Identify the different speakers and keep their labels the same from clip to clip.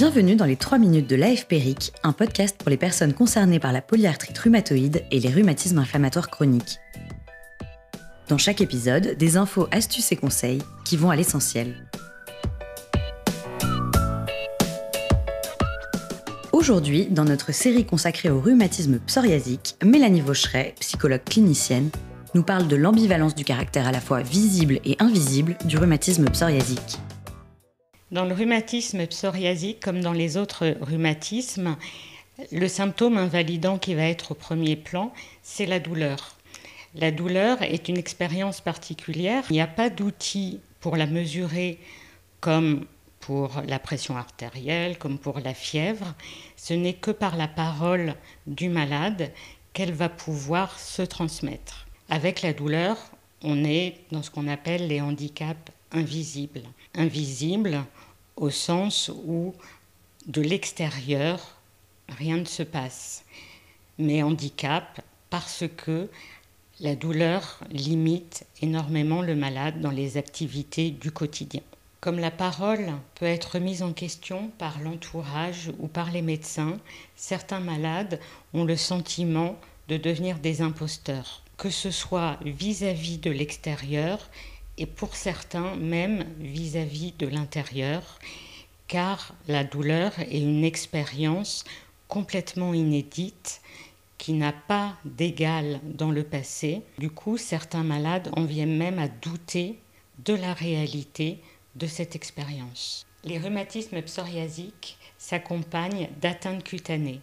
Speaker 1: Bienvenue dans les 3 minutes de l'AFPRIC, un podcast pour les personnes concernées par la polyarthrite rhumatoïde et les rhumatismes inflammatoires chroniques. Dans chaque épisode, des infos, astuces et conseils qui vont à l'essentiel. Aujourd'hui, dans notre série consacrée au rhumatisme psoriasique, Mélanie Vaucheret, psychologue clinicienne, nous parle de l'ambivalence du caractère à la fois visible et invisible du rhumatisme psoriasique.
Speaker 2: Dans le rhumatisme psoriasique, comme dans les autres rhumatismes, le symptôme invalidant qui va être au premier plan, c'est la douleur. La douleur est une expérience particulière. Il n'y a pas d'outil pour la mesurer comme pour la pression artérielle, comme pour la fièvre. Ce n'est que par la parole du malade qu'elle va pouvoir se transmettre. Avec la douleur, on est dans ce qu'on appelle les handicaps invisibles. Invisibles au sens où de l'extérieur, rien ne se passe. Mais handicap parce que la douleur limite énormément le malade dans les activités du quotidien. Comme la parole peut être mise en question par l'entourage ou par les médecins, certains malades ont le sentiment de devenir des imposteurs, que ce soit vis-à-vis de l'extérieur et pour certains même vis-à-vis de l'intérieur, car la douleur est une expérience complètement inédite qui n'a pas d'égal dans le passé. Du coup, certains malades en viennent même à douter de la réalité de cette expérience. Les rhumatismes psoriasiques s'accompagnent d'atteintes cutanées.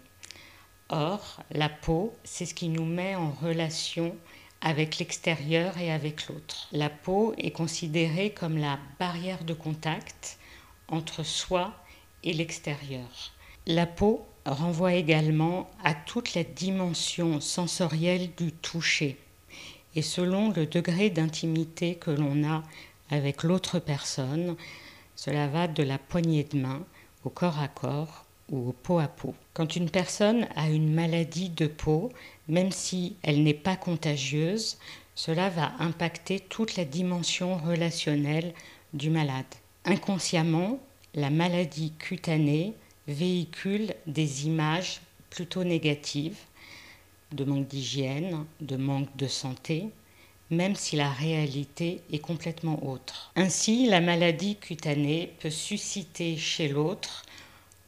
Speaker 2: Or, la peau, c'est ce qui nous met en relation avec l'extérieur et avec l'autre. La peau est considérée comme la barrière de contact entre soi et l'extérieur. La peau renvoie également à toute la dimension sensorielle du toucher. Et selon le degré d'intimité que l'on a avec l'autre personne, cela va de la poignée de main au corps à corps ou au peau à peau. Quand une personne a une maladie de peau, même si elle n'est pas contagieuse, cela va impacter toute la dimension relationnelle du malade. Inconsciemment, la maladie cutanée véhicule des images plutôt négatives de manque d'hygiène, de manque de santé, même si la réalité est complètement autre. Ainsi, la maladie cutanée peut susciter chez l'autre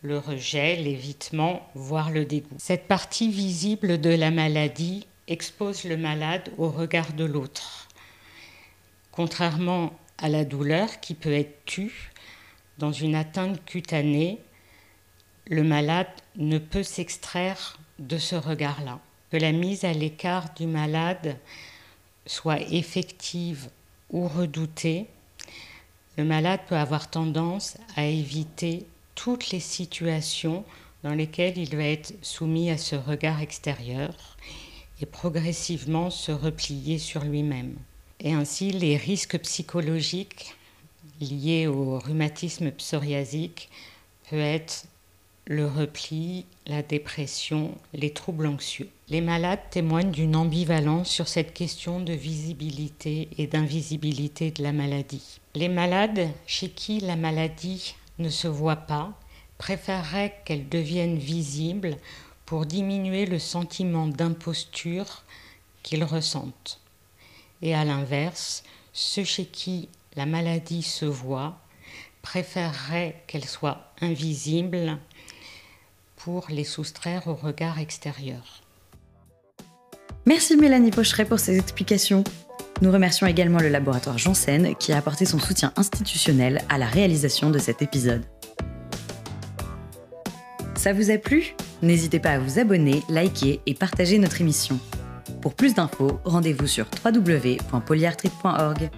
Speaker 2: le rejet, l'évitement, voire le dégoût. Cette partie visible de la maladie expose le malade au regard de l'autre. Contrairement à la douleur qui peut être tue, dans une atteinte cutanée, le malade ne peut s'extraire de ce regard-là. Que la mise à l'écart du malade soit effective ou redoutée, le malade peut avoir tendance à éviter toutes les situations dans lesquelles il va être soumis à ce regard extérieur et progressivement se replier sur lui-même. Et ainsi, les risques psychologiques liés au rhumatisme psoriasique peuvent être le repli, la dépression, les troubles anxieux. Les malades témoignent d'une ambivalence sur cette question de visibilité et d'invisibilité de la maladie. Les malades chez qui la maladie ne se voit pas préféreraient qu'elle devienne visible pour diminuer le sentiment d'imposture qu'ils ressentent. Et à l'inverse, ceux chez qui la maladie se voit préféreraient qu'elle soit invisible pour les soustraire au regard extérieur.
Speaker 1: Merci Mélanie Pocheret pour ces explications. Nous remercions également le laboratoire Janssen qui a apporté son soutien institutionnel à la réalisation de cet épisode. Ça vous a plu? N'hésitez pas à vous abonner, liker et partager notre émission. Pour plus d'infos, rendez-vous sur www.polyarthrite.org.